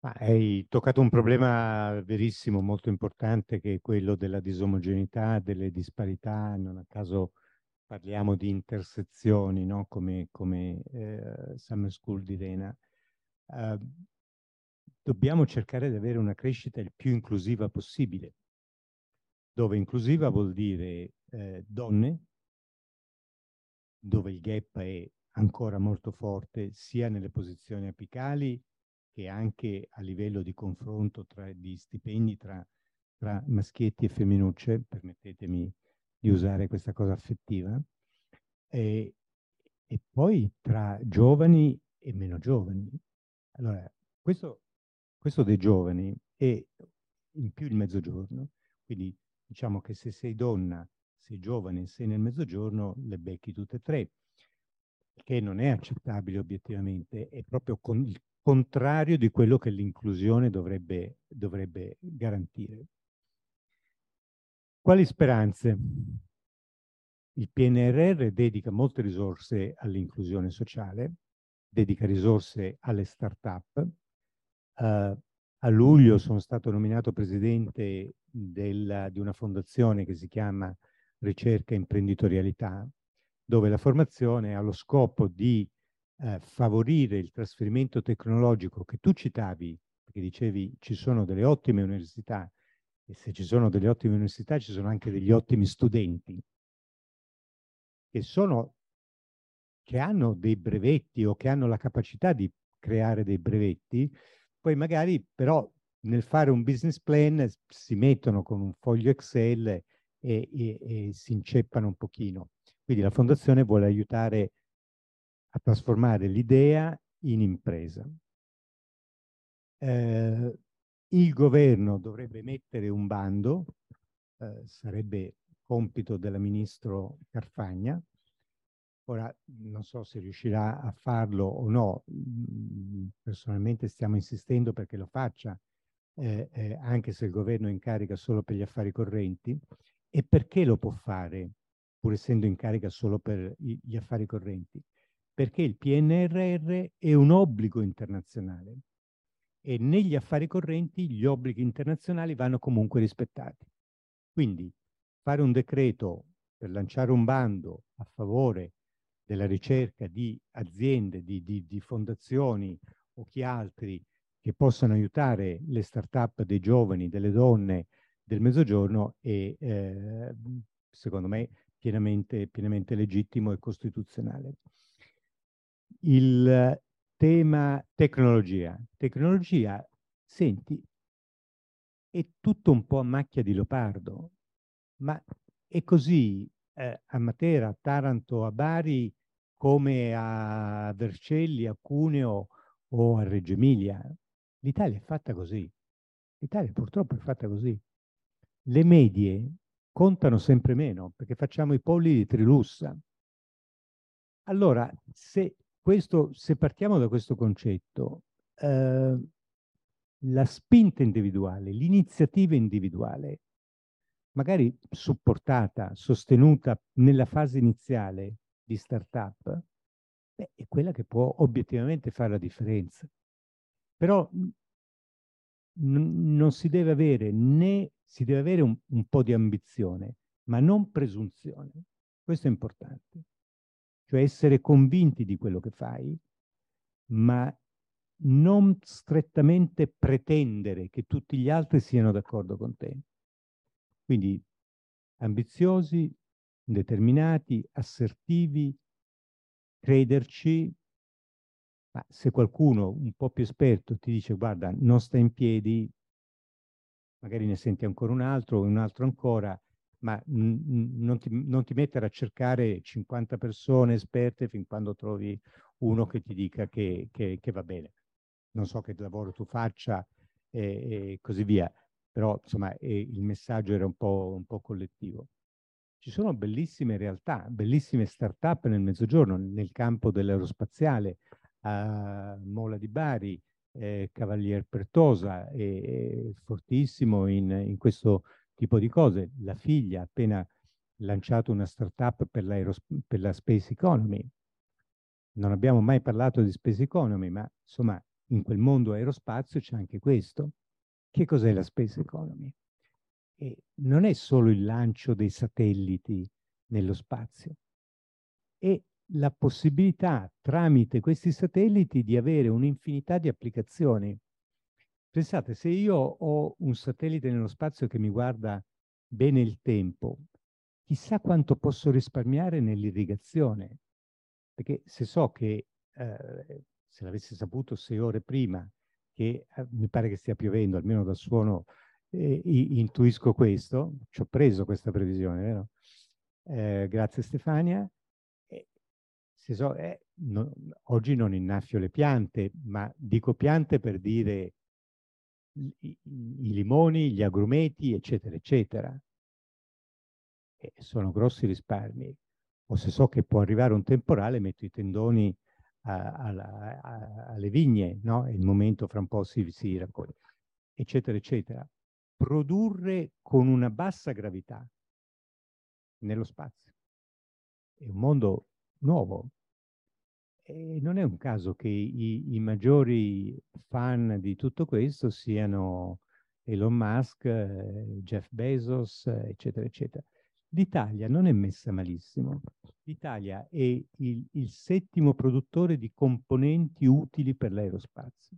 hai toccato un problema verissimo, molto importante, che è quello della disomogeneità, delle disparità. Non a caso parliamo di intersezioni, no? come, come eh, Summer School di Rena. Uh, dobbiamo cercare di avere una crescita il più inclusiva possibile, dove inclusiva vuol dire eh, donne, dove il gap è ancora molto forte sia nelle posizioni apicali che anche a livello di confronto tra, di stipendi tra, tra maschietti e femminucce, permettetemi di usare questa cosa affettiva, e, e poi tra giovani e meno giovani. Allora, questo, questo dei giovani è in più il mezzogiorno, quindi diciamo che se sei donna, sei giovane, sei nel mezzogiorno, le becchi tutte e tre, che non è accettabile obiettivamente, è proprio con il contrario di quello che l'inclusione dovrebbe, dovrebbe garantire. Quali speranze? Il PNRR dedica molte risorse all'inclusione sociale, dedica risorse alle start-up. Uh, a luglio sono stato nominato presidente del, di una fondazione che si chiama Ricerca e Imprenditorialità, dove la formazione ha lo scopo di eh, favorire il trasferimento tecnologico che tu citavi, perché dicevi ci sono delle ottime università e se ci sono delle ottime università ci sono anche degli ottimi studenti che, sono, che hanno dei brevetti o che hanno la capacità di creare dei brevetti, poi magari però nel fare un business plan si mettono con un foglio Excel e, e, e si inceppano un pochino. Quindi la fondazione vuole aiutare a trasformare l'idea in impresa. Eh, il governo dovrebbe mettere un bando, eh, sarebbe compito della ministro Carfagna. Ora non so se riuscirà a farlo o no, mm, personalmente stiamo insistendo perché lo faccia, eh, eh, anche se il governo è in carica solo per gli affari correnti. E perché lo può fare, pur essendo in carica solo per gli affari correnti? Perché il PNRR è un obbligo internazionale e negli affari correnti gli obblighi internazionali vanno comunque rispettati. Quindi fare un decreto per lanciare un bando a favore della ricerca di aziende, di, di, di fondazioni o chi altri che possano aiutare le start-up dei giovani, delle donne del mezzogiorno è, eh, secondo me, pienamente, pienamente legittimo e costituzionale il tema tecnologia. Tecnologia, senti, è tutto un po' a macchia di leopardo, ma è così eh, a Matera, a Taranto, a Bari, come a Vercelli, a Cuneo o a Reggio Emilia. L'Italia è fatta così. L'Italia purtroppo è fatta così. Le medie contano sempre meno perché facciamo i poli di Trilussa. Allora, se questo, se partiamo da questo concetto, eh, la spinta individuale, l'iniziativa individuale, magari supportata, sostenuta nella fase iniziale di startup, beh, è quella che può obiettivamente fare la differenza. Però non si deve avere né si deve avere un, un po' di ambizione, ma non presunzione. Questo è importante cioè essere convinti di quello che fai, ma non strettamente pretendere che tutti gli altri siano d'accordo con te. Quindi ambiziosi, determinati, assertivi, crederci, ma se qualcuno un po' più esperto ti dice guarda non sta in piedi, magari ne senti ancora un altro, un altro ancora, ma non ti, non ti, mettere a cercare 50 persone esperte fin quando trovi uno che ti dica che, che, che va bene. Non so che lavoro tu faccia e, e così via, però insomma il messaggio era un po', un po' collettivo. Ci sono bellissime realtà, bellissime start-up nel mezzogiorno, nel campo dell'aerospaziale, a Mola di Bari, eh, Cavalier Pertosa, è, è fortissimo in, in questo tipo di cose. La figlia ha appena lanciato una startup per, per la space economy. Non abbiamo mai parlato di space economy, ma insomma in quel mondo aerospazio c'è anche questo. Che cos'è la space economy? E non è solo il lancio dei satelliti nello spazio, è la possibilità tramite questi satelliti di avere un'infinità di applicazioni. Pensate, se io ho un satellite nello spazio che mi guarda bene il tempo, chissà quanto posso risparmiare nell'irrigazione. Perché se so che, eh, se l'avessi saputo sei ore prima, che eh, mi pare che stia piovendo, almeno dal suono eh, intuisco questo, ci ho preso questa previsione, vero? Eh, grazie Stefania. So, eh, no, oggi non innaffio le piante, ma dico piante per dire i, limoni, gli agrumeti, eccetera, eccetera. E sono grossi risparmi. O se so che può arrivare un temporale, metto i tendoni a, a, a, alle vigne, no? Il momento fra un po' si, si raccoglie, eccetera, eccetera. Produrre con una bassa gravità nello spazio. È un mondo nuovo. Non è un caso che i, i maggiori fan di tutto questo siano Elon Musk, eh, Jeff Bezos, eccetera, eccetera. L'Italia non è messa malissimo. L'Italia è il, il, settimo produttore di componenti utili per l'aerospazio.